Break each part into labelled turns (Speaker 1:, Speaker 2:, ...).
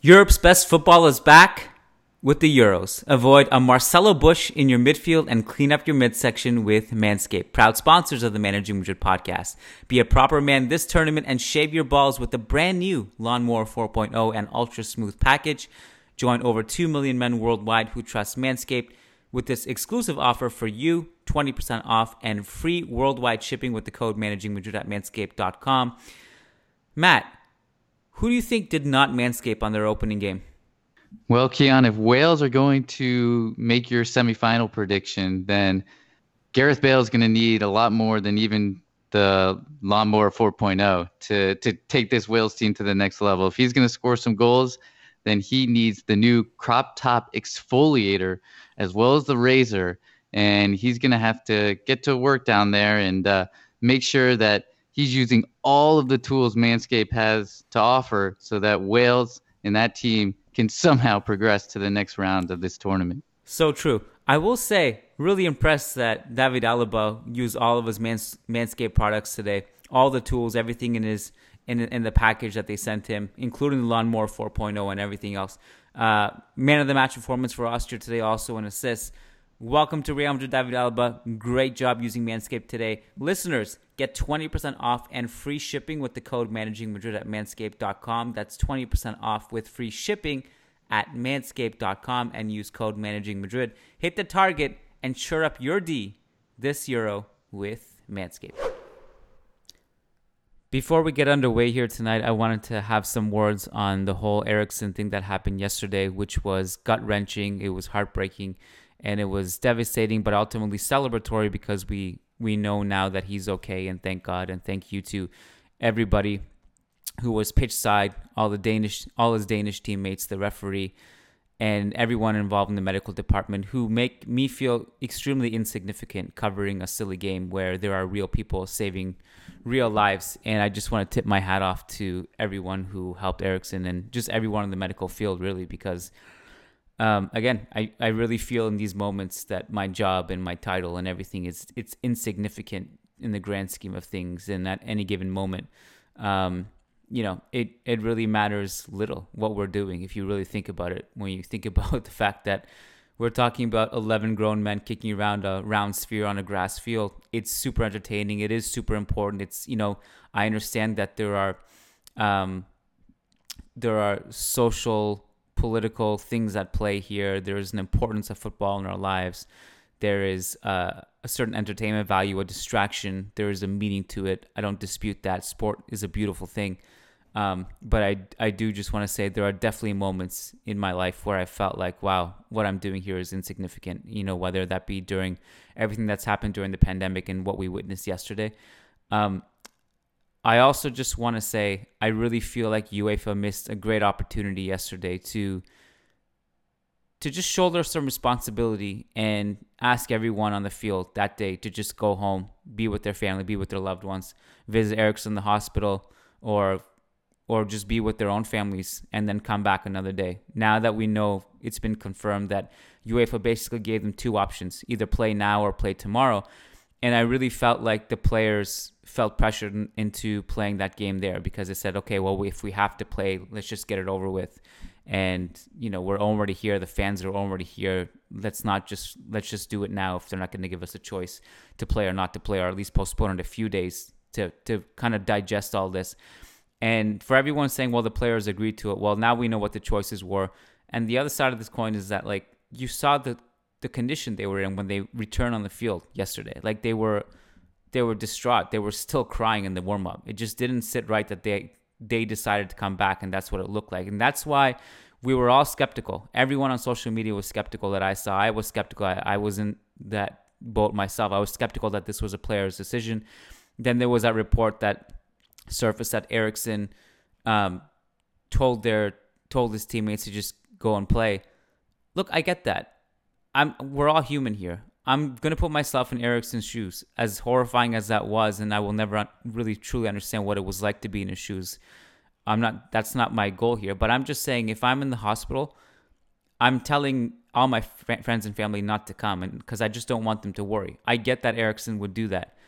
Speaker 1: Europe's best football is back with the Euros. Avoid a Marcelo Bush in your midfield and clean up your midsection with Manscaped, proud sponsors of the Managing Madrid podcast. Be a proper man this tournament and shave your balls with the brand new Lawnmower 4.0 and Ultra Smooth package. Join over 2 million men worldwide who trust Manscaped with this exclusive offer for you 20% off and free worldwide shipping with the code Managing Madrid at manscaped.com. Matt, who do you think did not manscape on their opening game?
Speaker 2: Well, Kiyan, if Wales are going to make your semifinal prediction, then Gareth Bale is going to need a lot more than even the lawnmower 4.0 to to take this Wales team to the next level. If he's going to score some goals, then he needs the new crop top exfoliator as well as the razor, and he's going to have to get to work down there and uh, make sure that he's using all of the tools Manscaped has to offer so that Wales and that team can somehow progress to the next round of this tournament.
Speaker 1: So true. I will say, really impressed that David Alaba used all of his Mans- Manscaped products today. All the tools, everything in his in, in the package that they sent him, including the Lawnmower 4.0 and everything else. Uh, man of the match performance for Austria today, also an assist. Welcome to Real Madrid, David Alaba. Great job using Manscaped today. Listeners, get 20% off and free shipping with the code Managing Madrid at manscaped.com. That's 20% off with free shipping at manscaped.com and use code Managing Madrid. Hit the target and shore up your D this Euro with Manscaped. Before we get underway here tonight, I wanted to have some words on the whole Eriksen thing that happened yesterday, which was gut wrenching. It was heartbreaking and it was devastating, but ultimately celebratory because we we know now that he's okay, and thank God, and thank you to everybody who was pitch side, all the Danish, all his Danish teammates, the referee, and everyone involved in the medical department who make me feel extremely insignificant covering a silly game where there are real people saving real lives. And I just want to tip my hat off to everyone who helped Eriksen and just everyone in the medical field, really, because um, again, I, I really feel in these moments that my job and my title and everything is it's insignificant in the grand scheme of things. And at any given moment, um, you know, it, it really matters little what we're doing if you really think about it. When you think about the fact that we're talking about 11 grown men kicking around a round sphere on a grass field, it's super entertaining. It is super important. It's, you know, I understand that there are, um, there are social political things at play here. There is an importance of football in our lives. There is uh, a certain entertainment value, a distraction. There is a meaning to it. I don't dispute that. Sport is a beautiful thing. Um, but I, I do just want to say there are definitely moments in my life where I felt like, wow, what I'm doing here is insignificant. You know, whether that be during everything that's happened during the pandemic and what we witnessed yesterday. Um, I also just want to say I really feel like UEFA missed a great opportunity yesterday to to just shoulder some responsibility and ask everyone on the field that day to just go home, be with their family, be with their loved ones, visit Eriksen in the hospital or or just be with their own families and then come back another day. Now that we know it's been confirmed that UEFA basically gave them two options, either play now or play tomorrow and I really felt like the players felt pressured into playing that game there because they said, okay, well, if we have to play, let's just get it over with. And you know, we're already here. The fans are already here. Let's not just let's just do it now if they're not going to give us a choice to play or not to play, or at least postpone it a few days to to kind of digest all this. And for everyone saying, well, the players agreed to it. Well, now we know what the choices were. And the other side of this coin is that like you saw the the condition they were in when they returned on the field yesterday. Like they were they were distraught. They were still crying in the warm up. It just didn't sit right that they they decided to come back and that's what it looked like. And that's why we were all skeptical. Everyone on social media was skeptical that I saw. I was skeptical. I, I was in that boat myself. I was skeptical that this was a player's decision. Then there was that report that surfaced that Eriksen um, told their told his teammates to just go and play. Look, I get that. I'm we're all human here. I'm gonna put myself in Eriksen's shoes, as horrifying as that was, and I will never really truly understand what it was like to be in his shoes. I'm not. That's not my goal here. But I'm just saying, if I'm in the hospital, I'm telling all my fr- friends and family not to come, and because I just don't want them to worry. I get that Eriksen would do that.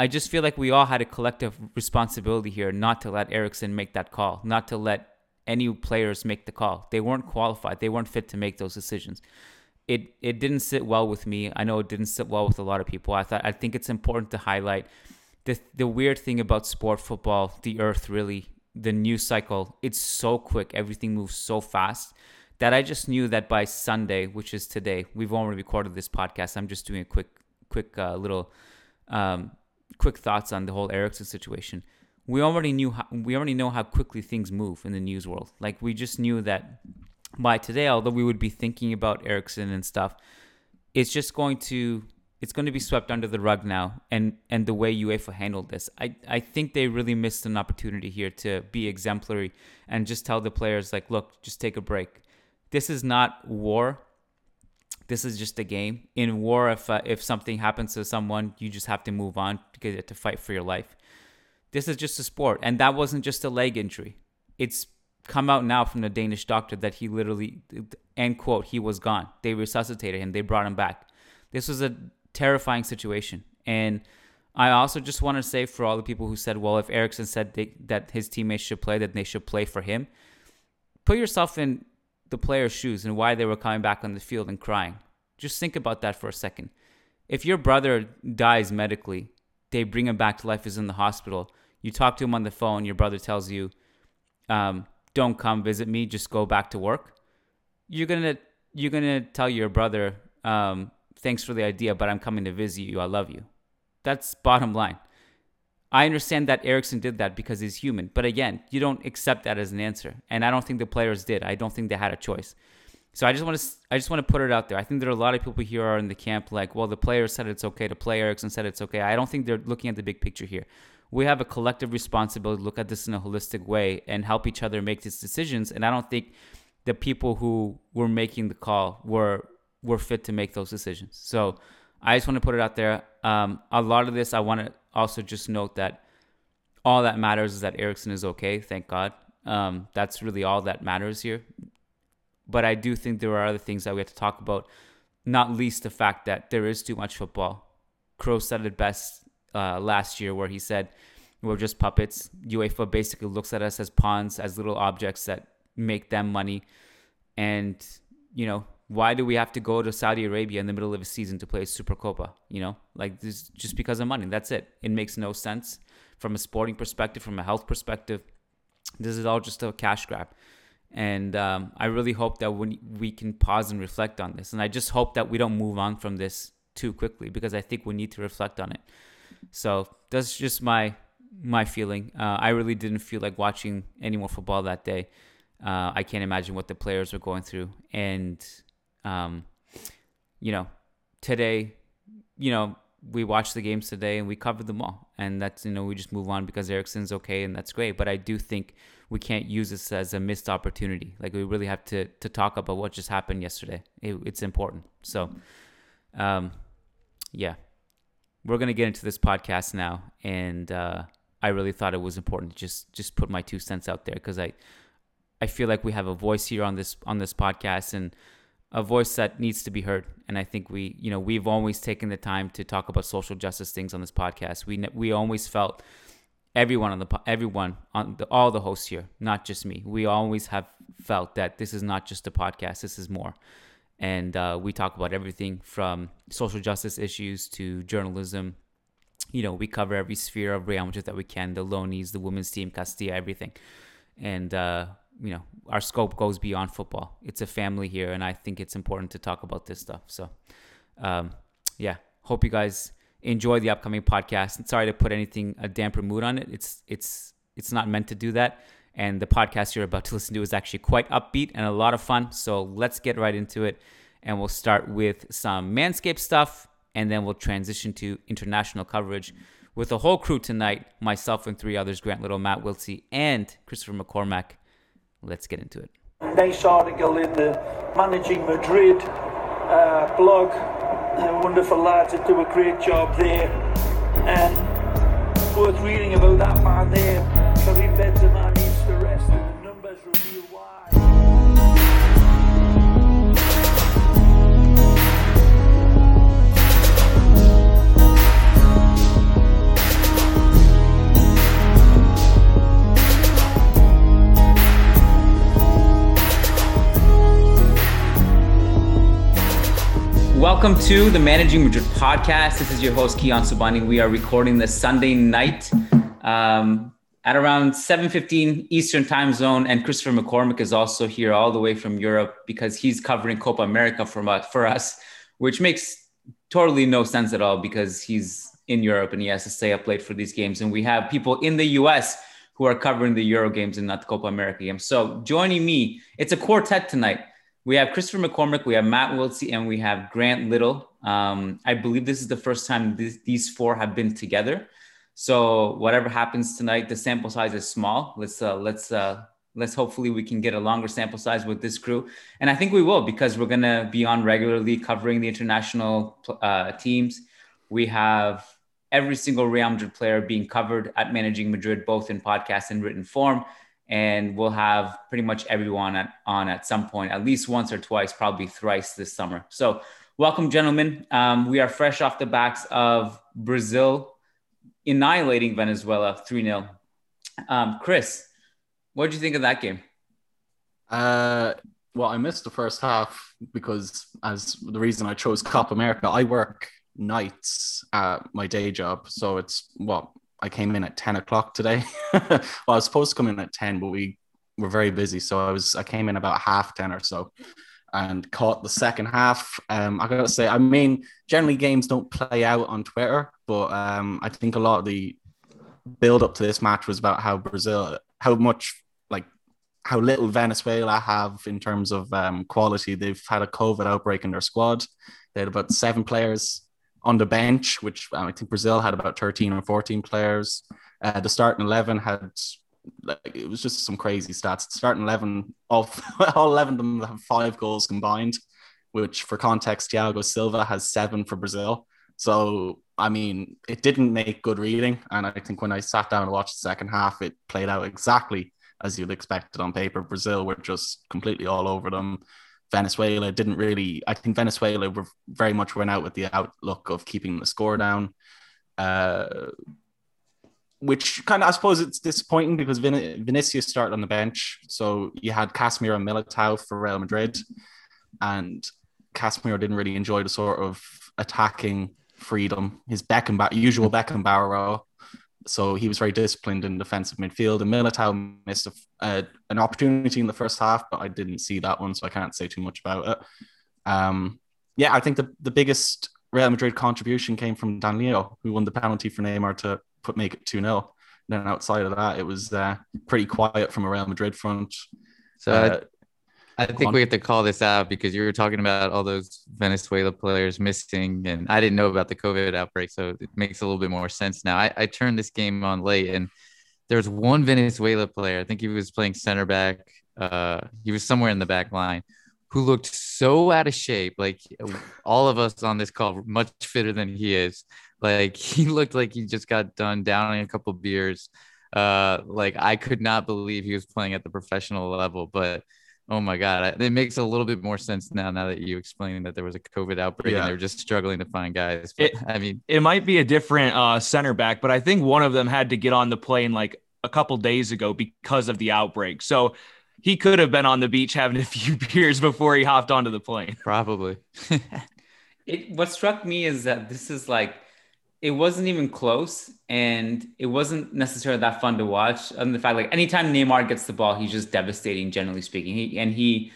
Speaker 1: I just feel like we all had a collective responsibility here, not to let Eriksen make that call, not to let any players make the call. They weren't qualified. They weren't fit to make those decisions. It it didn't sit well with me. I know it didn't sit well with a lot of people. I thought I think it's important to highlight the the weird thing about sport football, the earth really, the news cycle, it's so quick. Everything moves so fast that I just knew that by Sunday, which is today, we've already recorded this podcast. I'm just doing a quick quick uh, little um, quick thoughts on the whole Eriksen situation we already knew how, we already know how quickly things move in the news world. Like we just knew that by today, although we would be thinking about Eriksen and stuff, it's just going to it's going to be swept under the rug now. And and the way UEFA handled this, I I think they really missed an opportunity here to be exemplary and just tell the players like, look, just take a break. This is not war. This is just a game. In war, if uh, if something happens to someone, you just have to move on because you have to fight for your life this is just a sport. And that wasn't just a leg injury. It's come out now from the Danish doctor that he literally, end quote, he was gone. They resuscitated him, they brought him back. This was a terrifying situation. And I also just want to say for all the people who said, well, if Eriksen said they, that his teammates should play, that they should play for him, put yourself in the player's shoes and why they were coming back on the field and crying. Just think about that for a second. If your brother dies medically, they bring him back to life, is in the hospital, you talk to him on the phone, your brother tells you, um, "Don't come visit me, just go back to work." You're gonna you're gonna tell your brother, um, "Thanks for the idea, but I'm coming to visit you. I love you." That's bottom line. I understand that Eriksen did that because he's human, but again, you don't accept that as an answer, and I don't think the players did. I don't think they had a choice. So I just want to I just want to put it out there. I think there are a lot of people here are in the camp like, well, the players said it's okay to play. Eriksen said it's okay. I don't think they're looking at the big picture here we have a collective responsibility to look at this in a holistic way and help each other make these decisions. And I don't think the people who were making the call were were fit to make those decisions. So I just want to put it out there. Um, a lot of this, I want to also just note that all that matters is that Eriksen is okay. Thank God. Um, that's really all that matters here. But I do think there are other things that we have to talk about, not least the fact that there is too much football. Kroos said it best uh, last year where he said we're just puppets. UEFA basically looks at us as pawns, as little objects that make them money. And, you know, why do we have to go to Saudi Arabia in the middle of a season to play Super Copa? You know, like this just because of money. That's it. It makes no sense from a sporting perspective, from a health perspective. This is all just a cash grab. And um, I really hope that we, we can pause and reflect on this. And I just hope that we don't move on from this too quickly because I think we need to reflect on it. So that's just my my feeling. Uh, I really didn't feel like watching any more football that day. Uh, I can't imagine what the players were going through, and um, you know, today, you know, we watched the games today and we covered them all, and that's you know we just move on because Eriksen's okay and that's great. But I do think we can't use this as a missed opportunity. Like we really have to to talk about what just happened yesterday. It, it's important. So, um, yeah we're gonna get into this podcast now, and uh, I really thought it was important to just just put my two cents out there because I I feel like we have a voice here on this on this podcast and a voice that needs to be heard. And I think we you know we've always taken the time to talk about social justice things on this podcast. We we always felt everyone on the everyone on the, all the hosts here, not just me. We always have felt that this is not just a podcast. This is more and uh, we talk about everything from social justice issues to journalism. You know, we cover every sphere of Real that we can: the loanees, the women's team, Castilla, everything. And uh, you know, our scope goes beyond football. It's a family here, and I think it's important to talk about this stuff. So, um, yeah, hope you guys enjoy the upcoming podcast. And sorry to put anything a damper mood on it. It's it's it's not meant to do that. And the podcast you're about to listen to is actually quite upbeat and a lot of fun. So let's get right into it. And we'll start with some Manscaped stuff, and then we'll transition to international coverage with the whole crew tonight myself and three others Grant Little, Matt Wiltsey, and Christopher McCormack. Let's get into it.
Speaker 3: Nice article in the Managing Madrid uh, blog. Wonderful lads that do a great job there. And worth reading about that man there, Karim Benzema
Speaker 1: Welcome to the Managing Madrid podcast. This is your host Kiyan Sobhani. We are recording this Sunday night um, at around 7:15 Eastern Time Zone, and Christopher McCormick is also here all the way from Europe because he's covering Copa America for us, for us, which makes totally no sense at all because he's in Europe and he has to stay up late for these games, and we have people in the U.S. who are covering the Euro games and not the Copa America games. So joining me, it's a quartet tonight. We have Christopher McCormick, we have Matt Wiltsey, and we have Grant Little. Um, I believe this is the first time these four have been together. So whatever happens tonight, the sample size is small. Let's uh, let's uh, let's hopefully we can get a longer sample size with this crew, and I think we will because we're gonna be on regularly covering the international uh, teams. We have every single Real Madrid player being covered at Managing Madrid, both in podcast and written form and we'll have pretty much everyone at, on at some point, at least once or twice, probably thrice this summer. So, welcome, gentlemen. Um, we are fresh off the backs of Brazil annihilating Venezuela 3 0. Um, Chris, what did you think of that game?
Speaker 4: Uh, well, I missed the first half because, as the reason I chose Copa America, I work nights at my day job. So it's well, I came in at 10 o'clock today. well, I was supposed to come in at 10, but we were very busy. So I was, I came in about half 10 or so and caught the second half. Um, I gotta say, I mean, generally games don't play out on Twitter, but um, I think a lot of the build up to this match was about how Brazil, how much like how little Venezuela have in terms of um, quality. They've had a COVID outbreak in their squad. They had about seven players on the bench, which um, I think Brazil had about 13 or 14 players. Uh, the starting 11 had, like, it was just some crazy stats. The starting 11, all, all 11 of them have five goals combined, which for context, Thiago Silva has seven for Brazil. So, I mean, it didn't make good reading. And I think when I sat down and watched the second half, it played out exactly as you'd expected on paper. Brazil were just completely all over them. Venezuela didn't really. I think Venezuela were very much went out with the outlook of keeping the score down, uh, which kind of I suppose it's disappointing because Vin- Vinicius started on the bench, so you had Casemiro and Militao for Real Madrid, and Casemiro didn't really enjoy the sort of attacking freedom, his Beckenbauer usual Beckenbauer role. So he was very disciplined in defensive midfield. And Militao missed a, uh, an opportunity in the first half, but I didn't see that one, so I can't say too much about it. Um, yeah, I think the, the biggest Real Madrid contribution came from Danilo, who won the penalty for Neymar to put make it 2 0. Then outside of that, it was uh, pretty quiet from a Real Madrid front.
Speaker 2: So uh, I think we have to call this out because you were talking about all those Venezuela players missing, and I didn't know about the COVID outbreak, so it makes a little bit more sense now. I, I turned this game on late, and there was one Venezuela player. I think he was playing center back. Uh, he was somewhere in the back line, who looked so out of shape. Like all of us on this call, much fitter than he is. Like he looked like he just got done downing a couple beers. Uh, like I could not believe he was playing at the professional level, but Oh my god, it makes a little bit more sense now. Now that you explained that there was a COVID outbreak yeah. and they're just struggling to find guys. But,
Speaker 5: it, I mean, it might be a different uh, center back, but I think one of them had to get on the plane like a couple days ago because of the outbreak. So he could have been on the beach having a few beers before he hopped onto the plane.
Speaker 2: Probably.
Speaker 1: it what struck me is that this is like it wasn't even close and it wasn't necessarily that fun to watch. And the fact like anytime Neymar gets the ball, he's just devastating, generally speaking. He and he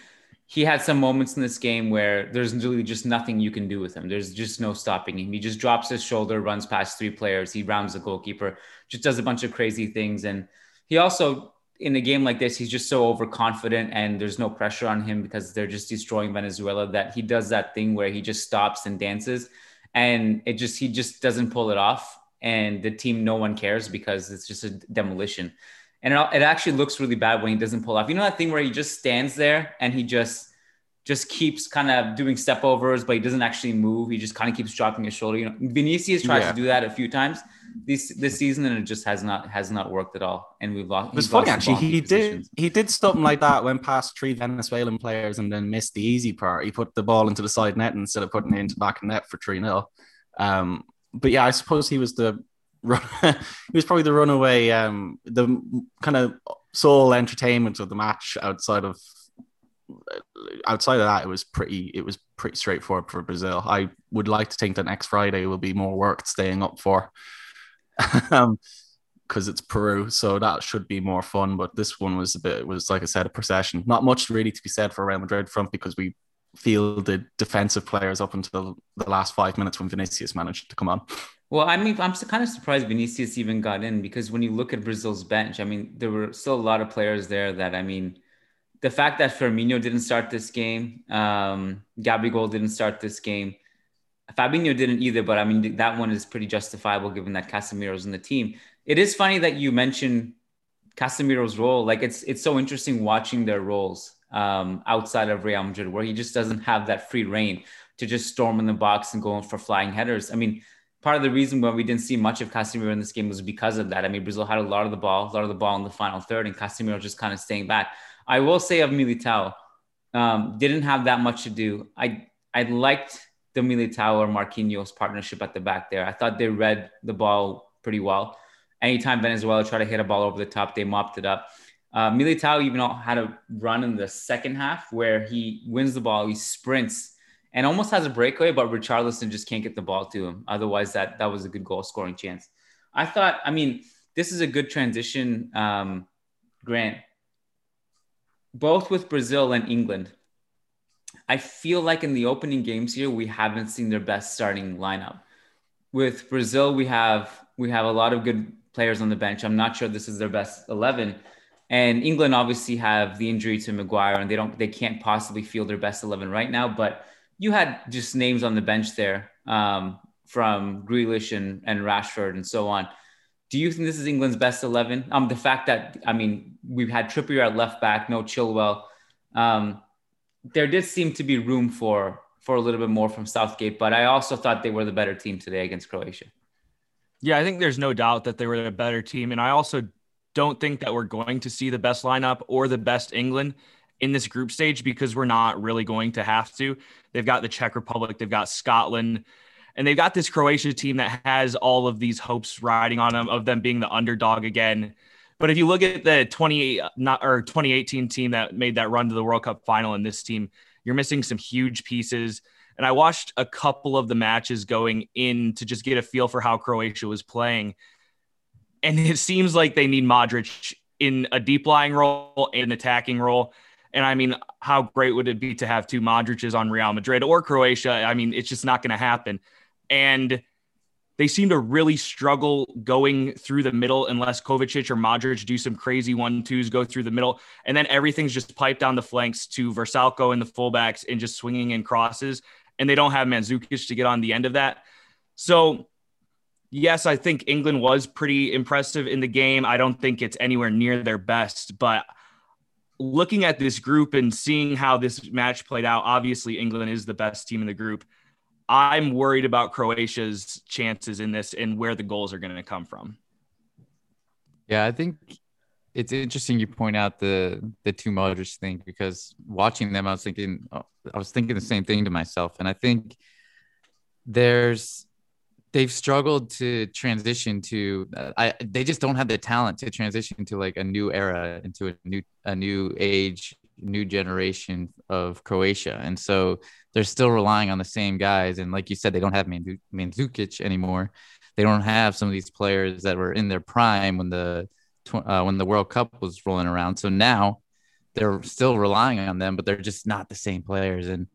Speaker 1: he had some moments in this game where there's really just nothing you can do with him. There's just no stopping him. He just drops his shoulder, runs past three players, he rounds the goalkeeper, just does a bunch of crazy things. And he also in a game like this, he's just so overconfident and there's no pressure on him because they're just destroying Venezuela that he does that thing where he just stops and dances and it just he just doesn't pull it off. And the team no one cares because it's just a demolition. And it, it actually looks really bad when he doesn't pull off. You know that thing where he just stands there and he just just keeps kind of doing step overs but he doesn't actually move. He just kind of keeps dropping his shoulder. You know vinicius tries yeah. to do that a few times this this season and it just has not has not worked at all and we've lost
Speaker 4: it's funny actually he positions. did he did something like that went past three venezuelan players and then missed the easy part he put the ball into the side net instead of putting it into back net for 3-0 um but yeah i suppose he was the run he was probably the runaway um the kind of sole entertainment of the match outside of outside of that, it was pretty it was pretty straightforward for Brazil. I would like to think that next Friday will be more worth staying up for. um, because it's Peru, so that should be more fun. But this one was a bit, it was like I said, a procession. Not much really to be said for Real Madrid front because we fielded defensive players up until the last five minutes when Vinicius managed to come on.
Speaker 1: Well, I mean, I'm kind of surprised Vinicius even got in because when you look at Brazil's bench, I mean, there were still a lot of players there that, I mean, the fact that Firmino didn't start this game, um, Gabigol didn't start this game, Fabinho didn't either, but I mean, that one is pretty justifiable given that Casemiro's in the team. It is funny that you mentioned Casemiro's role. Like it's it's so interesting watching their roles um, outside of Real Madrid, where he just doesn't have that free reign to just storm in the box and go for flying headers. I mean, part of the reason why we didn't see much of Casemiro in this game was because of that. I mean, Brazil had a lot of the ball, a lot of the ball in the final third, and Casemiro just kind of staying back. I will say of Militao, um, didn't have that much to do. I I liked the Militao or Marquinhos partnership at the back there. I thought they read the ball pretty well anytime Venezuela tried to hit a ball over the top, they mopped it up. Uh, Militao even had a run in the second half where he wins the ball, he sprints and almost has a breakaway, but Richarlison just can't get the ball to him. Otherwise, that that was a good goal scoring chance. I thought, I mean, this is a good transition, um, Grant. Both with Brazil and England, I feel like in the opening games here, we haven't seen their best starting lineup. With Brazil, we have we have a lot of good players on the bench. I'm not sure this is their best 11. And England obviously have the injury to Maguire, and they don't, they can't possibly field their best 11 right now. But you had just names on the bench there um, from Grealish and, and Rashford and so on. Do you think this is England's best 11? Um, the fact that, I mean, we've had Trippier at left back, no Chilwell. Um, there did seem to be room for for a little bit more from Southgate, but I also thought they were the better team today against Croatia.
Speaker 5: Yeah, I think there's no doubt that they were a better team. And I also don't think that we're going to see the best lineup or the best England in this group stage because we're not really going to have to. They've got the Czech Republic, they've got Scotland, and they've got this Croatia team that has all of these hopes riding on them of them being the underdog again. But if you look at the 20 not or 2018 team that made that run to the World Cup final and this team, you're missing some huge pieces. And I watched a couple of the matches going in to just get a feel for how Croatia was playing. And it seems like they need Modric in a deep lying role and an attacking role. And I mean, how great would it be to have two Modriches on Real Madrid or Croatia? I mean, it's just not going to happen. And they seem to really struggle going through the middle unless Kovacic or Modric do some crazy one twos, go through the middle, and then everything's just piped down the flanks to Vrsaljko and the fullbacks and just swinging in crosses and they don't have Mandzukic to get on the end of that. So, yes, I think England was pretty impressive in the game. I don't think it's anywhere near their best, but looking at this group and seeing how this match played out, obviously England is the best team in the group. I'm worried about Croatia's chances in this and where the goals are going to come from.
Speaker 2: Yeah, I think it's interesting you point out the the two Modric thing because watching them, I was thinking, I was thinking the same thing to myself, and I think there's they've struggled to transition to I they just don't have the talent to transition to like a new era into a new a new age new generation of Croatia and so they're still relying on the same guys and like you said they don't have Mandzukic anymore they don't have some of these players that were in their prime when the uh, when the World Cup was rolling around. So now they're still relying on them, but they're just not the same players. And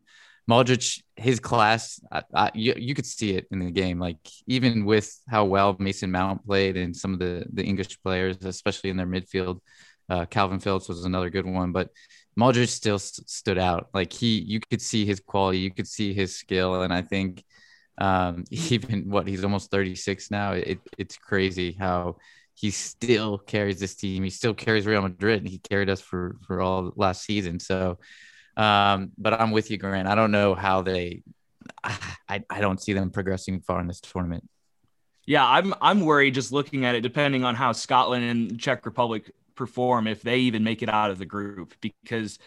Speaker 2: Modric, his class, I, I, you, you could see it in the game. Like even with how well Mason Mount played and some of the the English players, especially in their midfield, uh, Kalvin Phillips was another good one, but Modric still st- stood out. Like he, you could see his quality, you could see his skill, and I think um, even what he's almost 36 now. It, it's crazy how he still carries this team. He still carries Real Madrid. And he carried us for for all last season. So, um, but I'm with you, Grant. I don't know how they. I I don't see them progressing far in this tournament.
Speaker 5: Yeah, I'm I'm worried just looking at it, depending on how Scotland and Czech Republic perform, if they even make it out of the group, because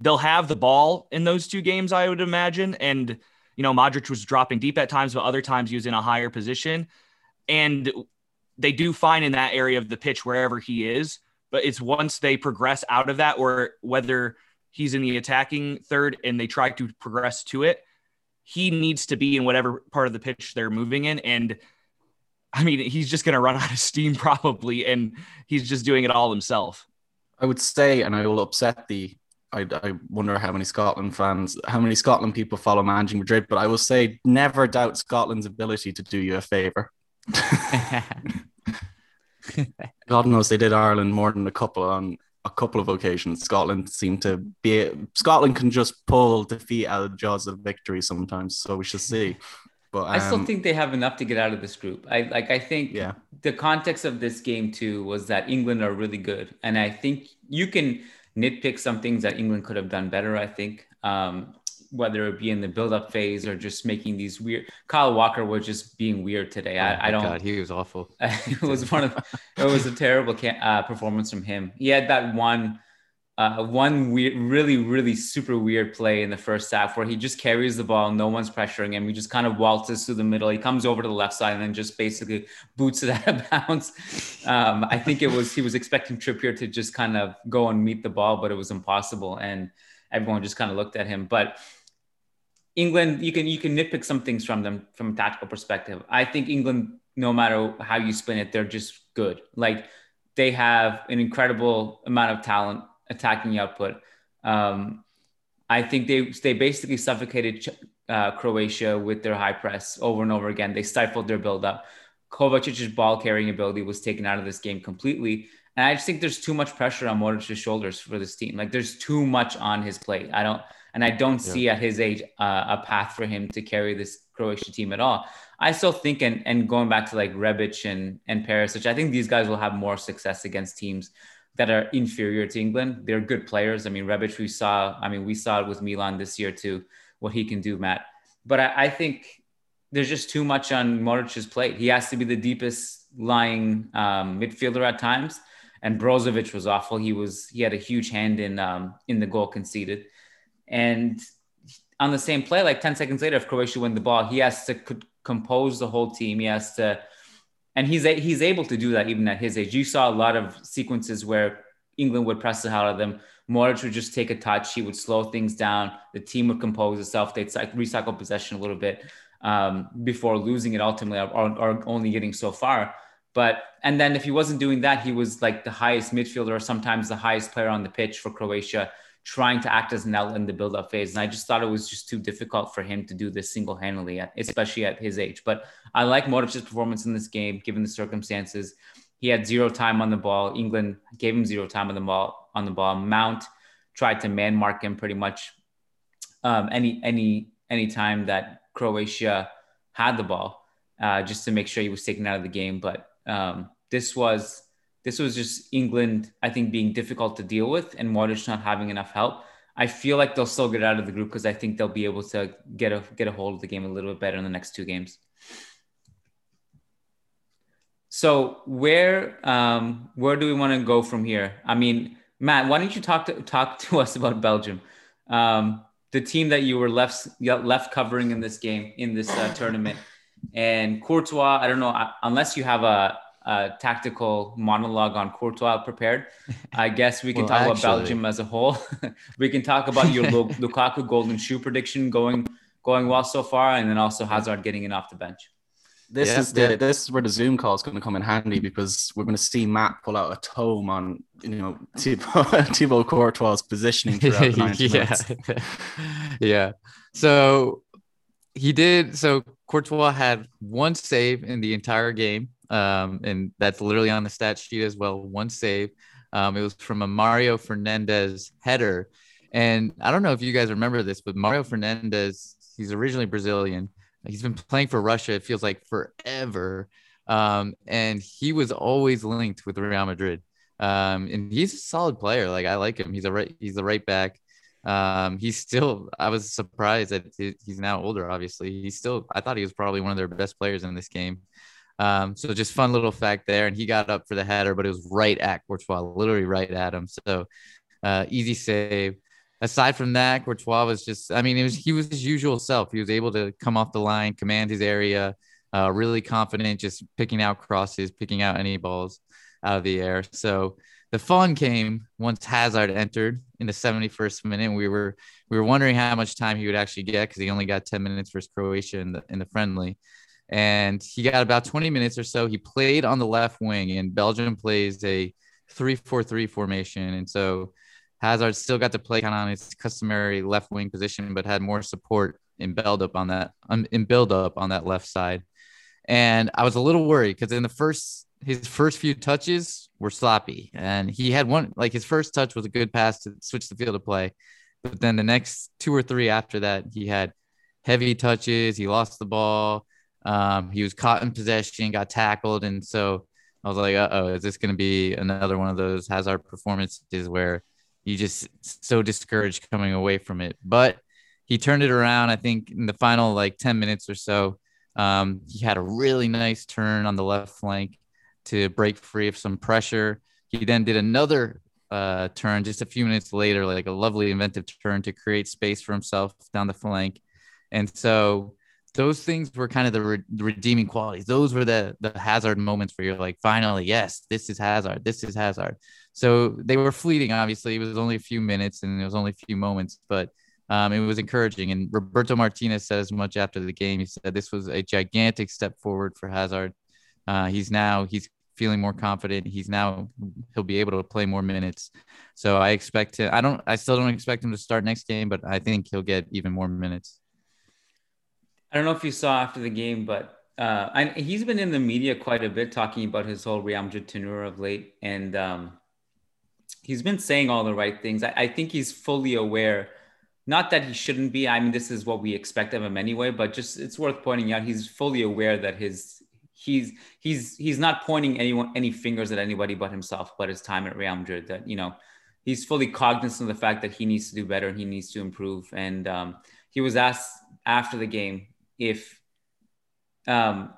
Speaker 5: they'll have the ball in those two games, I would imagine. And you know, Modric was dropping deep at times, but other times he was in a higher position. And they do fine in that area of the pitch wherever he is. But it's once they progress out of that, or whether he's in the attacking third and they try to progress to it, he needs to be in whatever part of the pitch they're moving in. And I mean, he's just going to run out of steam probably, and he's just doing it all himself.
Speaker 4: I would say, and I will upset the. I, I wonder how many Scotland fans, how many Scotland people follow Managing Madrid, but I will say never doubt Scotland's ability to do you a favor. God knows they did Ireland more than a couple on a couple of occasions. Scotland seemed to be Scotland can just pull defeat out of the jaws of victory sometimes. So we shall see. But um,
Speaker 1: I still think they have enough to get out of this group. I like. I think
Speaker 4: Yeah.
Speaker 1: the context of this game too was that England are really good, and I think you can nitpick some things that England could have done better. I think um, whether it be in the build-up phase or just making these weird. Kyle Walker was just being weird today.
Speaker 2: Oh
Speaker 1: I,
Speaker 2: my
Speaker 1: I don't.
Speaker 2: God, he was awful.
Speaker 1: it was one of it was a terrible uh, performance from him. He had that one uh, one weird, really really super weird play in the first half where he just carries the ball, no one's pressuring him. He just kind of waltzes through the middle. He comes over to the left side and then just basically boots it out of bounds. Um, I think it was he was expecting Trippier to just kind of go and meet the ball, but it was impossible, and everyone just kind of looked at him. But England, you can you can nitpick some things from them from a tactical perspective. I think England, no matter how you spin it, they're just good. Like they have an incredible amount of talent, attacking output. Um, I think they they basically suffocated uh, Croatia with their high press over and over again. They stifled their build up. Kovacic's ball carrying ability was taken out of this game completely. And I just think there's too much pressure on Modric's shoulders for this team. Like there's too much on his plate. I don't, and I don't see at his age uh, a path for him to carry this Croatia team at all. I still think, and, and going back to like Rebic and and Perisic, I think these guys will have more success against teams that are inferior to England. They're good players. I mean, Rebic, we saw. I mean, we saw it with Milan this year too. What he can do, Matt. But I, I think there's just too much on Modric's plate. He has to be the deepest lying um, midfielder at times. And Brozovic was awful. He was he had a huge hand in um, in the goal conceded. And on the same play, like 10 seconds later, if Croatia win the ball, he has to compose the whole team. He has to, and he's a, he's able to do that even at his age. You saw a lot of sequences where England would press the hell out of them. Modric would just take a touch. He would slow things down. The team would compose itself. They'd cyc- recycle possession a little bit um, before losing it ultimately, or, or only getting so far. But and then if he wasn't doing that, he was like the highest midfielder, or sometimes the highest player on the pitch for Croatia, trying to act as outlet in the build-up phase. And I just thought it was just too difficult for him to do this single-handedly, especially at his age. But I like Modric's performance in this game, given the circumstances. He had zero time on the ball. England gave him zero time on the ball. On the ball, Mount tried to man mark him pretty much um, any any any time that Croatia had the ball, uh, just to make sure he was taken out of the game. But um, this was this was just England, I think, being difficult to deal with, and Modric not having enough help. I feel like they'll still get out of the group because I think they'll be able to get a get a hold of the game a little bit better in the next two games. So where um, where do we want to go from here? I mean, Matt, why don't you talk to talk to us about Belgium, um, the team that you were left left covering in this game in this uh, tournament, and Courtois. I don't know unless you have a, a tactical monologue on Courtois prepared. I guess we can
Speaker 2: Well,
Speaker 1: talk about Belgium as a whole. we can talk about your Lukaku golden shoe prediction going going well so far, and then also Hazard getting in off the bench.
Speaker 4: This
Speaker 2: Yeah,
Speaker 4: is the
Speaker 2: yeah.
Speaker 4: this is where the Zoom call is going to come in handy because we're going to see Matt pull out a tome on you know Thibaut, Thibaut Courtois' positioning throughout the
Speaker 2: yeah. yeah. So he did. So Courtois had one save in the entire game. Um, and that's literally on the stat sheet as well. One save. Um, it was from a Mário Fernandes header. And I don't know if you guys remember this, but Mário Fernandes, he's originally Brazilian. He's been playing for Russia, it feels like forever. Um, and he was always linked with Real Madrid. Um, and he's a solid player. Like I like him. He's a right, he's a right back. Um, he's still, I was surprised that he's now older, obviously. He's still, I thought he was probably one of their best players in this game. Um, so just fun little fact there. And he got up for the header, but it was right at Courtois, literally right at him. So uh, easy save. Aside from that, Courtois was just, I mean, it was, he was his usual self. He was able to come off the line, command his area, uh, really confident, just picking out crosses, picking out any balls out of the air. So the fun came once Hazard entered in the 71st minute. We were we were wondering how much time he would actually get because he only got 10 minutes versus Croatia in the in the friendly, and he got about 20 minutes or so. He played on the left wing, and Belgium plays a 3-4-3 formation, and so Hazard still got to play kind of on his customary left wing position, but had more support in build up on that um, in build up on that left side. And I was a little worried because in the first his first few touches were sloppy, and he had one like his first touch was a good pass to switch the field of play, but then the next two or three after that he had heavy touches. He lost the ball. Um, he was caught in possession, got tackled, and so I was like, "Uh oh, is this going to be another one of those Hazard performances where you just so discouraged coming away from it?" But he turned it around. I think in the final like ten minutes or so, um, he had a really nice turn on the left flank to break free of some pressure. He then did another uh, turn just a few minutes later, like a lovely inventive turn to create space for himself down the flank. And so those things were kind of the, re- redeeming qualities. Those were the the Hazard moments where you're like, finally, yes, this is Hazard. This is Hazard. So they were fleeting. Obviously, it was only a few minutes and it was only a few moments, but um, it was encouraging. And Roberto Martinez said as much after the game. He said this was a gigantic step forward for Hazard. Uh, he's now he's feeling more confident. He's now he'll be able to play more minutes. So I expect to. I don't. I still don't expect him to start next game, but I think he'll get even more minutes.
Speaker 1: I don't know if you saw after the game, but uh, I, he's been in the media quite a bit talking about his whole Madrid tenure of late, and um, he's been saying all the right things. I, I think he's fully aware not that he shouldn't be. I mean, this is what we expect of him anyway, but just it's worth pointing out he's fully aware that his he's he's he's not pointing anyone any fingers at anybody but himself, but his time at Real Madrid. That you know, he's fully cognizant of the fact that he needs to do better he needs to improve. And um, he was asked after the game if um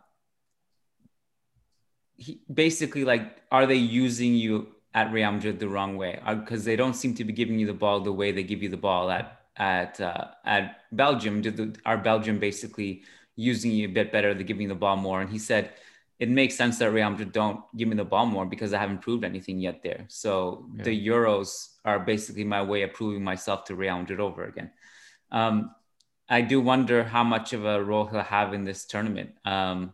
Speaker 1: he basically like are they using you at Real Madrid the wrong way because they don't seem to be giving you the ball the way they give you the ball at at uh, at Belgium? Did the, are Belgium basically using you a bit better? They're giving you the ball more. And he said it makes sense that Real Madrid don't give me the ball more because I haven't proved anything yet there. So yeah. the Euros are basically my way of proving myself to Real Madrid over again. Um, I do wonder how much of a role he'll have in this tournament. Um,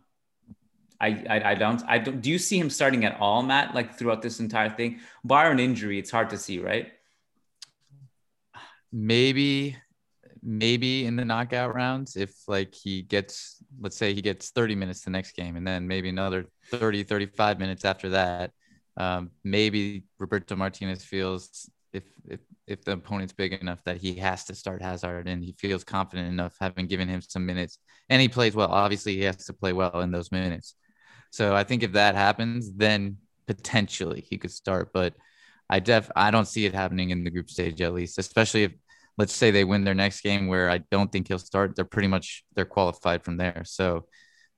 Speaker 1: I, I, I don't I don't do you see him starting at all, Matt? Like throughout this entire thing, bar an injury, it's hard to see, right?
Speaker 2: maybe maybe in the knockout rounds if like he gets let's say he gets 30 minutes the next game and then maybe another 30 35 minutes after that um, maybe roberto martinez feels if, if if the opponent's big enough that he has to start hazard and he feels confident enough having given him some minutes and he plays well obviously he has to play well in those minutes so i think if that happens then potentially he could start but I def I don't see it happening in the group stage at least, especially if let's say they win their next game where I don't think he'll start. They're pretty much they're qualified from there. So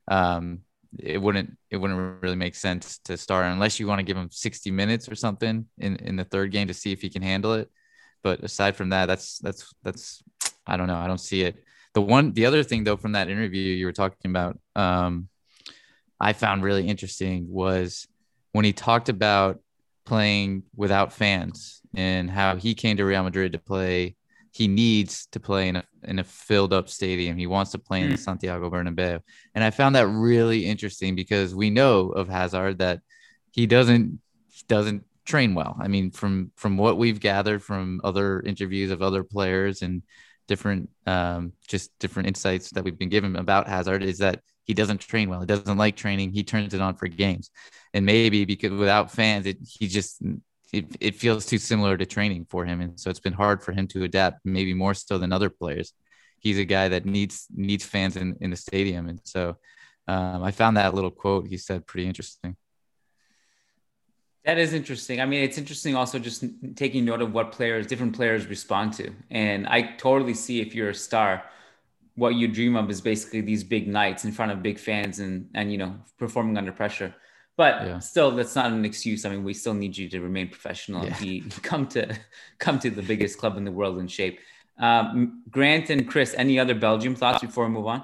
Speaker 2: um, it wouldn't it wouldn't really make sense to start unless you want to give him 60 minutes or something in in the third game to see if he can handle it. But aside from that, that's that's that's I don't know. I don't see it. The one the other thing though from that interview you were talking about, um, I found really interesting was when he talked about playing without fans and how he came to Real Madrid to play. He needs to play in a in a filled up stadium. He wants to play in mm. Santiago Bernabeu, and I found that really interesting because we know of Hazard that he doesn't he doesn't train well. I mean, from from what we've gathered from other interviews of other players and different um, just different insights that we've been given about Hazard is that he doesn't train well. He doesn't like training. He turns it on for games, and maybe because without fans, it, he just it, it feels too similar to training for him, and so it's been hard for him to adapt. Maybe more so than other players. He's a guy that needs needs fans in in the stadium, and so um, I found that little quote he said pretty interesting.
Speaker 1: That is interesting. I mean, it's interesting also just taking note of what players, different players respond to. And I totally see if you're a star, what you dream of is basically these big nights in front of big fans and and you know performing under pressure. But yeah. still, that's not an excuse. I mean, we still need you to remain professional yeah. and be come to come to the biggest club in the world in shape. Um, Grant and Chris, any other Belgium thoughts before we move on?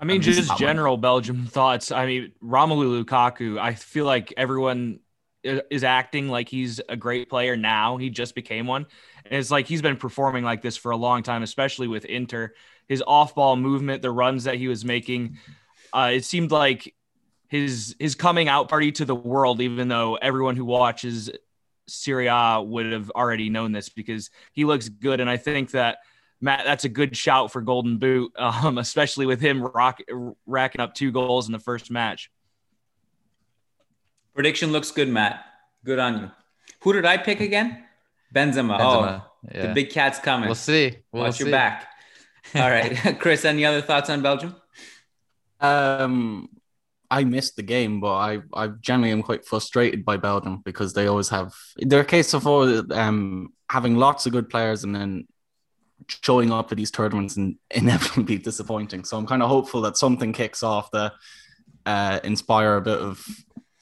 Speaker 5: I mean, just general Belgium thoughts. I mean, Romelu Lukaku. I feel like everyone is acting like he's a great player now. He just became one. And it's like he's been performing like this for a long time, especially with Inter. His off ball movement, the runs that he was making, uh, it seemed like his his coming out party to the world, even though everyone who watches Serie A would have already known this because he looks good. And I think that Matt, that's a good shout for Golden Boot, um, especially with him rock, racking up two goals in the first match.
Speaker 1: Prediction looks good, Matt. Good on you. Who did I pick again? Benzema.
Speaker 2: Benzema,
Speaker 1: Oh,
Speaker 2: yeah.
Speaker 1: the big cat's coming.
Speaker 2: We'll see. We'll
Speaker 1: Watch
Speaker 2: see.
Speaker 1: your back. All right, Chris. Any other thoughts on Belgium?
Speaker 4: Um, I missed the game, but I, I generally am quite frustrated by Belgium because they always have they're a case of always, um having lots of good players and then showing up at these tournaments and inevitably disappointing. So I'm kind of hopeful that something kicks off that uh, inspire a bit of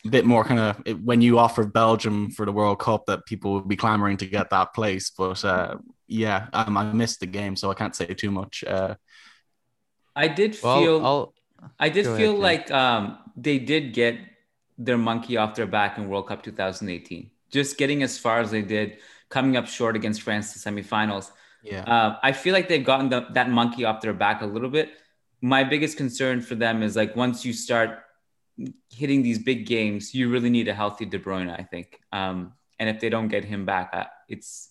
Speaker 4: a bit more kind of when you offer Belgium for the World Cup that people will be clamoring to get that place. But uh, yeah, um, I missed the game, so I can't say too much. Uh,
Speaker 1: I did
Speaker 2: Well,
Speaker 1: feel.
Speaker 2: I'll,
Speaker 1: I did
Speaker 2: Go
Speaker 1: feel
Speaker 2: Ken.
Speaker 1: like um, they did get their monkey off their back in World Cup 2018. Just getting as far as they did, coming up short against France to semifinals.
Speaker 4: yeah.
Speaker 1: Uh, I feel like they've gotten the, that monkey off their back a little bit. My biggest concern for them is like once you start hitting these big games, you really need a healthy De Bruyne, I think. Um, and if they don't get him back, it's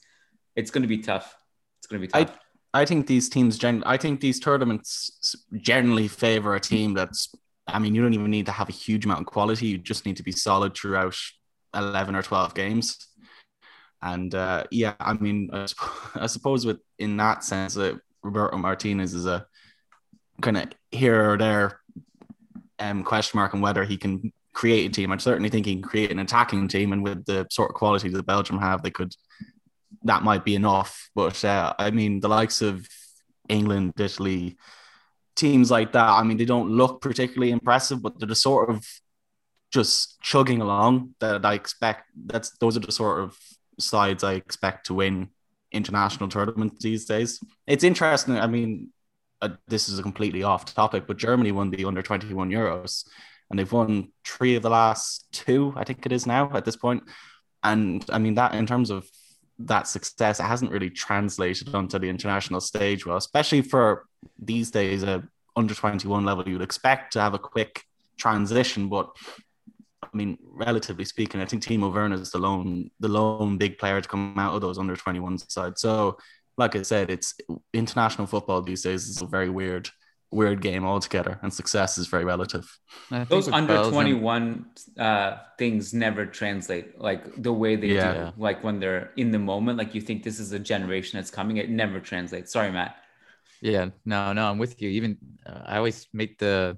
Speaker 1: it's going to be tough. It's going to be tough.
Speaker 4: I think these teams, gen- I think these tournaments generally favor a team that's. I mean, you don't even need to have a huge amount of quality. You just need to be solid throughout eleven or twelve games. And uh, yeah, I mean, I, I suppose with in that sense, that Roberto Martinez is a kind of here or there um, question mark on whether he can create a team. I certainly think he can create an attacking team, and with the sort of quality that Belgium have, they could that might be enough. But uh, I mean, the likes of England, Italy, teams like that, I mean, they don't look particularly impressive, but they're the sort of just chugging along that I expect. That's those are the sort of sides I expect to win international tournaments these days. It's interesting. I mean, uh, this is a completely off topic, but Germany won the under 21 Euros and they've won three of the last two, I think it is now at this point. And I mean, that in terms of that success, it hasn't really translated onto the international stage well, especially for these days, a under 21 level, you'd expect to have a quick transition, but I mean, relatively speaking, I think Timo Werner is the lone, the lone big player to come out of those under 21 sides. So, like I said, it's international football these days is a very weird, weird game altogether, and success is very relative.
Speaker 1: Those under
Speaker 2: Belgium-
Speaker 1: 21 uh, things never translate like the way they
Speaker 4: Yeah.
Speaker 1: do. Like when they're in the moment, like you think this is a generation that's coming, it never translates. Sorry, Matt.
Speaker 2: Yeah, no, no, I'm with you. Even uh, I always make the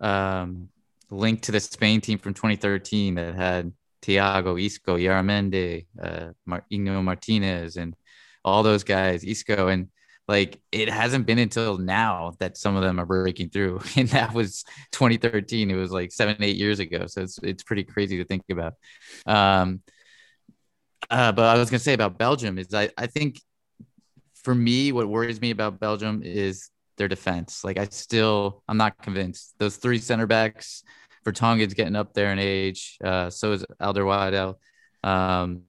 Speaker 2: um, link to the Spain team from 2013 that had Thiago, Isco, Illarramendi, uh, Mar- Inigo Martinez, and all those guys, Isco, and like it hasn't been until now that some of them are breaking through, and that was 2013. It was like seven, eight years ago, so it's it's pretty crazy to think about. Um, uh, but I was gonna say about Belgium is I I think for me, what worries me about Belgium is their defense. Like I still, I'm not convinced. Those three center backs, for Vertonghen's getting up there in age. Uh, so is Alderweireld. Um,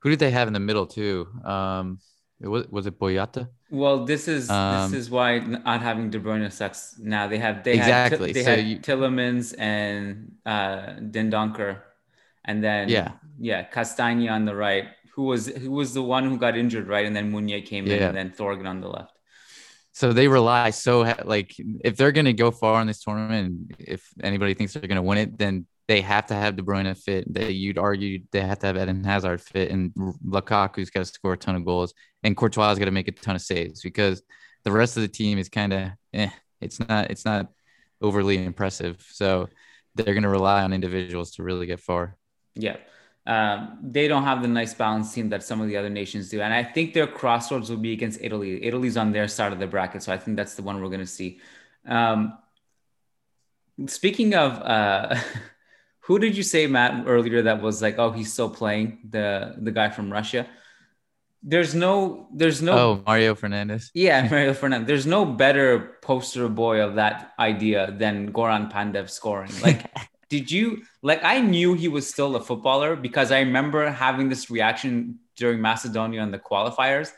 Speaker 2: who did they have in the middle too? Um, was was it Boyata?
Speaker 1: Well, this is
Speaker 2: Um,
Speaker 1: this is why not having De Bruyne sucks. Now they have they
Speaker 2: Exactly.
Speaker 1: had they
Speaker 2: So
Speaker 1: had
Speaker 2: you-
Speaker 1: Tielemans and uh, Dendoncker, and then
Speaker 2: Yeah.
Speaker 1: yeah, Castagna on the right, who was who was the one who got injured, right? And then Meunier came in, and then Thorgan on the left.
Speaker 2: So they rely so like if they're gonna go far in this tournament, if anybody thinks they're gonna win it, then they have to have De Bruyne fit. They, you'd argue they have to have Eden Hazard fit, and Lukaku's got to score a ton of goals, and Courtois got to make a ton of saves because the rest of the team is kind of eh, it's not it's not overly impressive. So they're gonna rely on individuals to really get far.
Speaker 1: Yeah. Um, they don't have the nice balanced team that some of the other nations do. And I think their crossroads will be against Italy. Italy's on their side of the bracket. So I think that's the one we're going to see. Um, speaking of, uh, who did you say, Matt, earlier that was like, oh, he's still playing the, the guy from Russia? There's no, there's no,
Speaker 2: Oh, Mário Fernandes.
Speaker 1: yeah, Mário Fernandes. There's no better poster boy of that idea than Goran Pandev scoring. Like did you like? I knew he was still a footballer because I remember having this reaction during Macedonia and the qualifiers.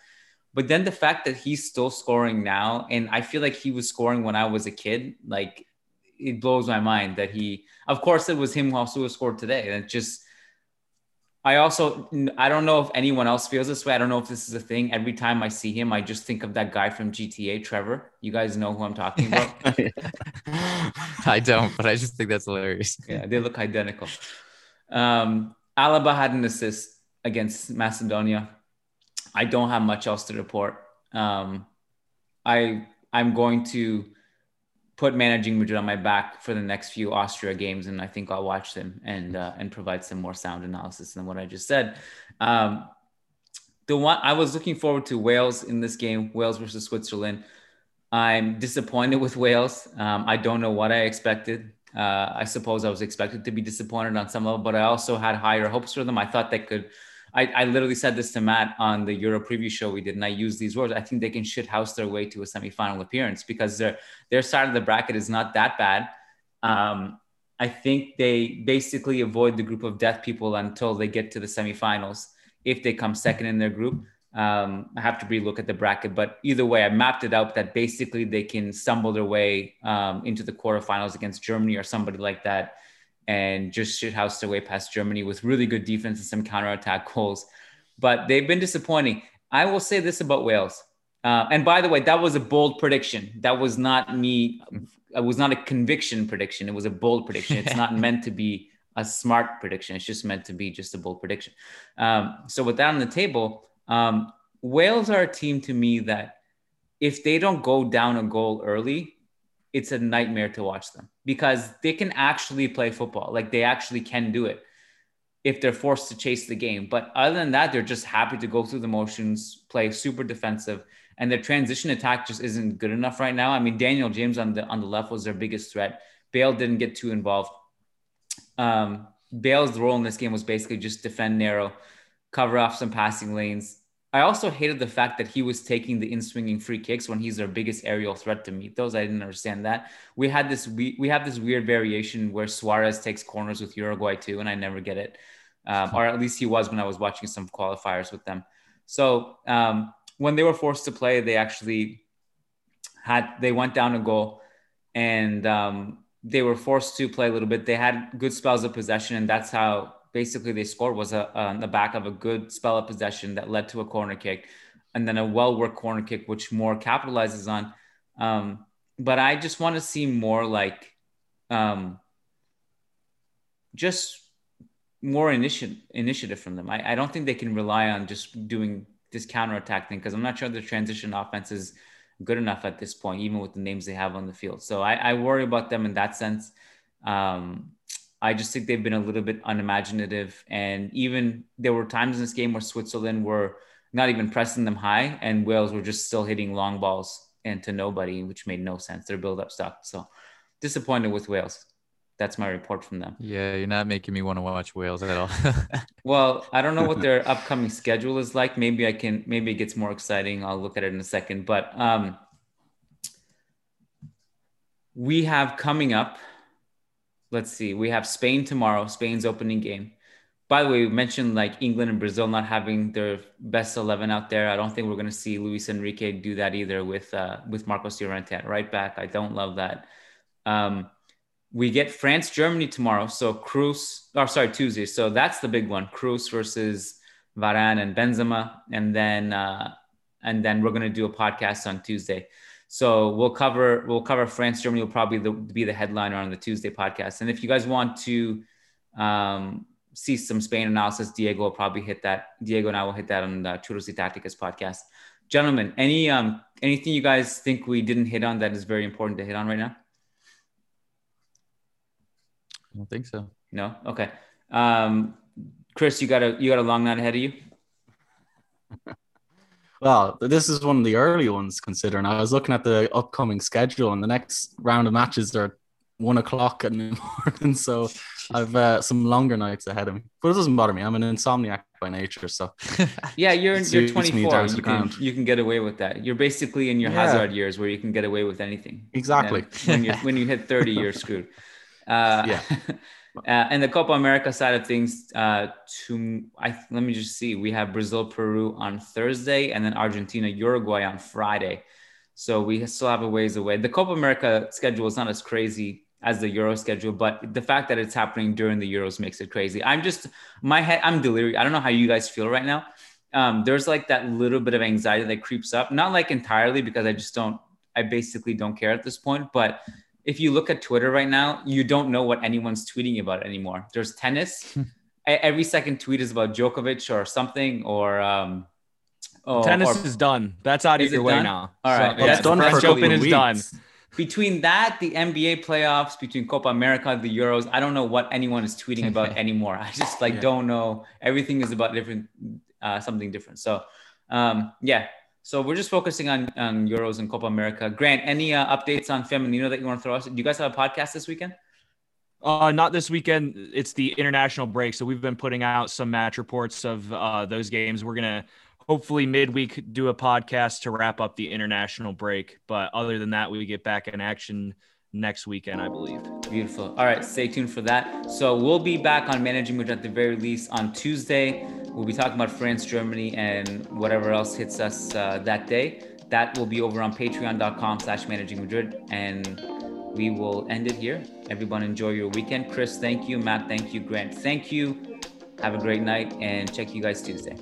Speaker 1: But then the fact that he's still scoring now, and I feel like he was scoring when I was a kid, like it blows my mind that he. Of course, it was him who also scored today, and it just I also I don't know if anyone else feels this way. I don't know if this is a thing. Every time I see him, I just think of that guy from GTA, Trevor. You guys know who I'm talking about.
Speaker 2: I don't, but I just think that's hilarious.
Speaker 1: yeah, they look identical. Um, Alaba had an assist against Macedonia. I don't have much else to report. Um, I I'm going to put managing Madrid on my back for the next few Austria games, and I think I'll watch them and uh, and provide some more sound analysis than what I just said. Um, the one I was looking forward to Wales in this game, Wales versus Switzerland. I'm disappointed with Wales. Um, I don't know what I expected. Uh, I suppose I was expected to be disappointed on some level, but I also had higher hopes for them. I thought they could I, I literally said this to Matt on the Euro preview show we did, and I used these words. I think they can shit house their way to a semifinal appearance because their their side of the bracket is not that bad. Um, I think they basically avoid the group of death people until they get to the semifinals. If they come second in their group, um, I have to relook at the bracket. But either way, I mapped it out that basically they can stumble their way um, into the quarterfinals against Germany or somebody like that and just shithoused their way past Germany with really good defense and some counterattack goals. But they've been disappointing. I will say this about Wales. Uh, and by the way, that was a bold prediction. That was not me. It was not a conviction prediction. It was a bold prediction. It's not meant to be a smart prediction. It's just meant to be just a bold prediction. Um, so with that on the table, um, Wales are a team to me that if they don't go down a goal early, it's a nightmare to watch them because they can actually play football. Like they actually can do it if they're forced to chase the game. But other than that, they're just happy to go through the motions, play super defensive, and their transition attack just isn't good enough right now. I mean, Daniel James on the on the left was their biggest threat. Bale didn't get too involved. Um, Bale's role in this game was basically just defend narrow, cover off some passing lanes, I also hated the fact that he was taking the in-swinging free kicks when he's their biggest aerial threat to meet those. I didn't understand that. We had this we, we have this weird variation where Suarez takes corners with Uruguay too, and I never get it. Um, or at least he was when I was watching some qualifiers with them. So um, when they were forced to play, they actually had they went down a goal, and um, they were forced to play a little bit. They had good spells of possession, and that's how basically they scored was a, on the back of a good spell of possession that led to a corner kick and then a well worked corner kick, which Moore capitalizes on. Um, but I just want to see more like um, just more initiative initiative from them. I, I don't think they can rely on just doing this counter attack thing because I'm not sure the transition offense is good enough at this point, even with the names they have on the field. So I, I worry about them in that sense. Um, I just think they've been a little bit unimaginative. And even there were times in this game where Switzerland were not even pressing them high, and Wales were just still hitting long balls and to nobody, which made no sense. Their build up stuck. So disappointed with Wales. That's my report from them.
Speaker 2: Yeah, you're not making me want to watch Wales at all.
Speaker 1: well, I don't know what their upcoming schedule is like. Maybe I can. Maybe it gets more exciting. I'll look at it in a second. But um, we have coming up let's see. We have Spain tomorrow, Spain's opening game. By the way, we mentioned like England and Brazil not having their best 11 out there. I don't think we're going to see Luis Enrique do that either with uh, with Marcos Llorente right back. I don't love that. Um, we get France Germany tomorrow. So Kroos or sorry, Tuesday. So that's the big one. Kroos versus Varane and Benzema, and then uh, and then we're going to do a podcast on Tuesday. So we'll cover we'll cover France. Germany will probably the, be the headliner on the Tuesday podcast. And if you guys want to um, see some Spain analysis, Diego will probably hit that. Diego and I will hit that on the Churros y Tacticas podcast. Gentlemen, any um anything you guys think we didn't hit on that is very important to hit on right now?
Speaker 2: I don't think so.
Speaker 1: No. Okay. Um, Chris, you got a you got a long night ahead of you.
Speaker 4: Well, this is one of the early ones considering. I was looking at the upcoming schedule, and the next round of matches are one o'clock in the morning. So I've uh, some longer nights ahead of me, but it doesn't bother me. I'm an insomniac by nature, so
Speaker 1: yeah, you're you're 24. You can, you can get away with that. You're basically in your yeah. hazard years where you can get away with anything.
Speaker 4: Exactly.
Speaker 1: when you when you hit 30, you're screwed. Uh, yeah. Uh, and the Copa America side of things, uh, to I let me just see. We have Brazil, Peru on Thursday, and then Argentina, Uruguay on Friday. So we still have a ways away. The Copa America schedule is not as crazy as the Euro schedule, but the fact that it's happening during the Euros makes it crazy. I'm just my head. I'm delirious. I don't know how you guys feel right now. Um, there's like that little bit of anxiety that creeps up. Not like entirely because I just don't. I basically don't care at this point, but if you look at Twitter right now, you don't know what anyone's tweeting about anymore. There's tennis. Every second tweet is about Djokovic or something, or um,
Speaker 5: oh, tennis or, is done. That's out of your way done? now.
Speaker 1: All right,
Speaker 5: so, yeah, done. French Open is done.
Speaker 1: Between that, the NBA playoffs, between Copa America, the Euros, I don't know what anyone is tweeting about anymore. I just like yeah. don't know. Everything is about different, uh, something different. So, um, yeah, so we're just focusing on, on Euros and Copa America. Grant, any uh, updates on Femenino that you want to throw us? Do you guys have a podcast this weekend?
Speaker 5: Uh, not this weekend. It's the international break, so we've been putting out some match reports of uh, those games. We're gonna hopefully midweek do a podcast to wrap up the international break. But other than that, we get back in action next weekend, I believe.
Speaker 1: Beautiful. All right, stay tuned for that. So we'll be back on Managing Madrid at the very least on Tuesday. We'll be talking about France, Germany, and whatever else hits us uh, that day. That will be over on patreon.com slash managing Madrid. And we will end it here. Everyone enjoy your weekend. Chris, thank you. Matt, thank you. Grant, thank you. Have a great night and check you guys Tuesday.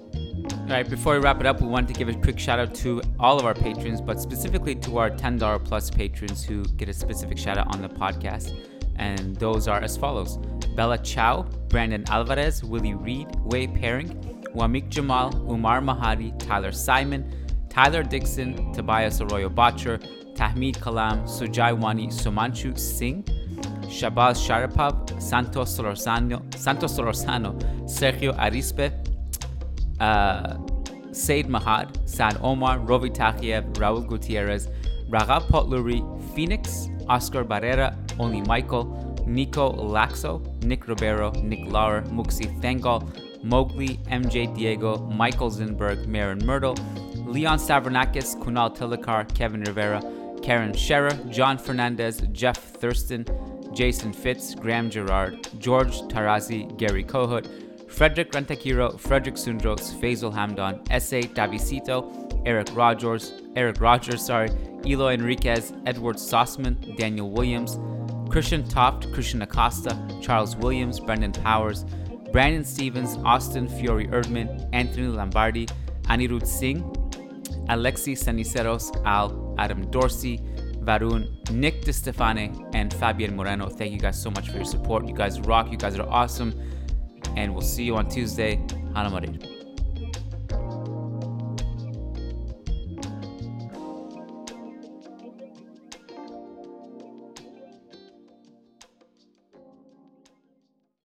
Speaker 1: All right, before we wrap it up, we want to give a quick shout out to all of our patrons, but specifically to our $10 plus patrons who get a specific shout out on the podcast. And those are as follows Bella Chow, Brandon Alvarez, Willie Reed, Wei Pairing, Wamik Jamal, Umar Mahadi, Tyler Simon, Tyler Dixon, Tobias Arroyo Botcher, Tahmid Kalam, Sujai Wani Sumanchu Singh, Shabaz Sharapov, Santos Solorzano, Sergio Arispe, uh, Said Mahad, Sad Omar, Rovi Takhiev, Raul Gutierrez, Raga Potluri, Phoenix, Oscar Barrera, Only Michael, Nico Laxo, Nick Ribeiro, Nick Lauer, Muxi Thangal, Mowgli, MJ Diego, Michael Zinberg, Marin Myrtle, Leon Stavronakis, Kunal Tilakar, Kevin Rivera, Karen Scherer, John Fernandez, Jeff Thurston, Jason Fitz, Graham Gerard, George Tarazi, Gary Kohut, Frederick Rentakiro, Frederick Sundros, Faisal Hamdan, S.A. Davisito, Eric Rogers, Eric Rogers, sorry, Eloy Enriquez, Edward Sossman, Daniel Williams, Christian Toft, Christian Acosta, Charles Williams, Brendan Powers, Brandon Stevens, Austin Fiore Erdman, Anthony Lombardi, Anirudh Singh, Alexi Saniceros, Al, Adam Dorsey, Varun, Nick DeStefane, and Fabian Moreno. Thank you guys so much for your support. You guys rock. You guys are awesome. And we'll see you on Tuesday. Hala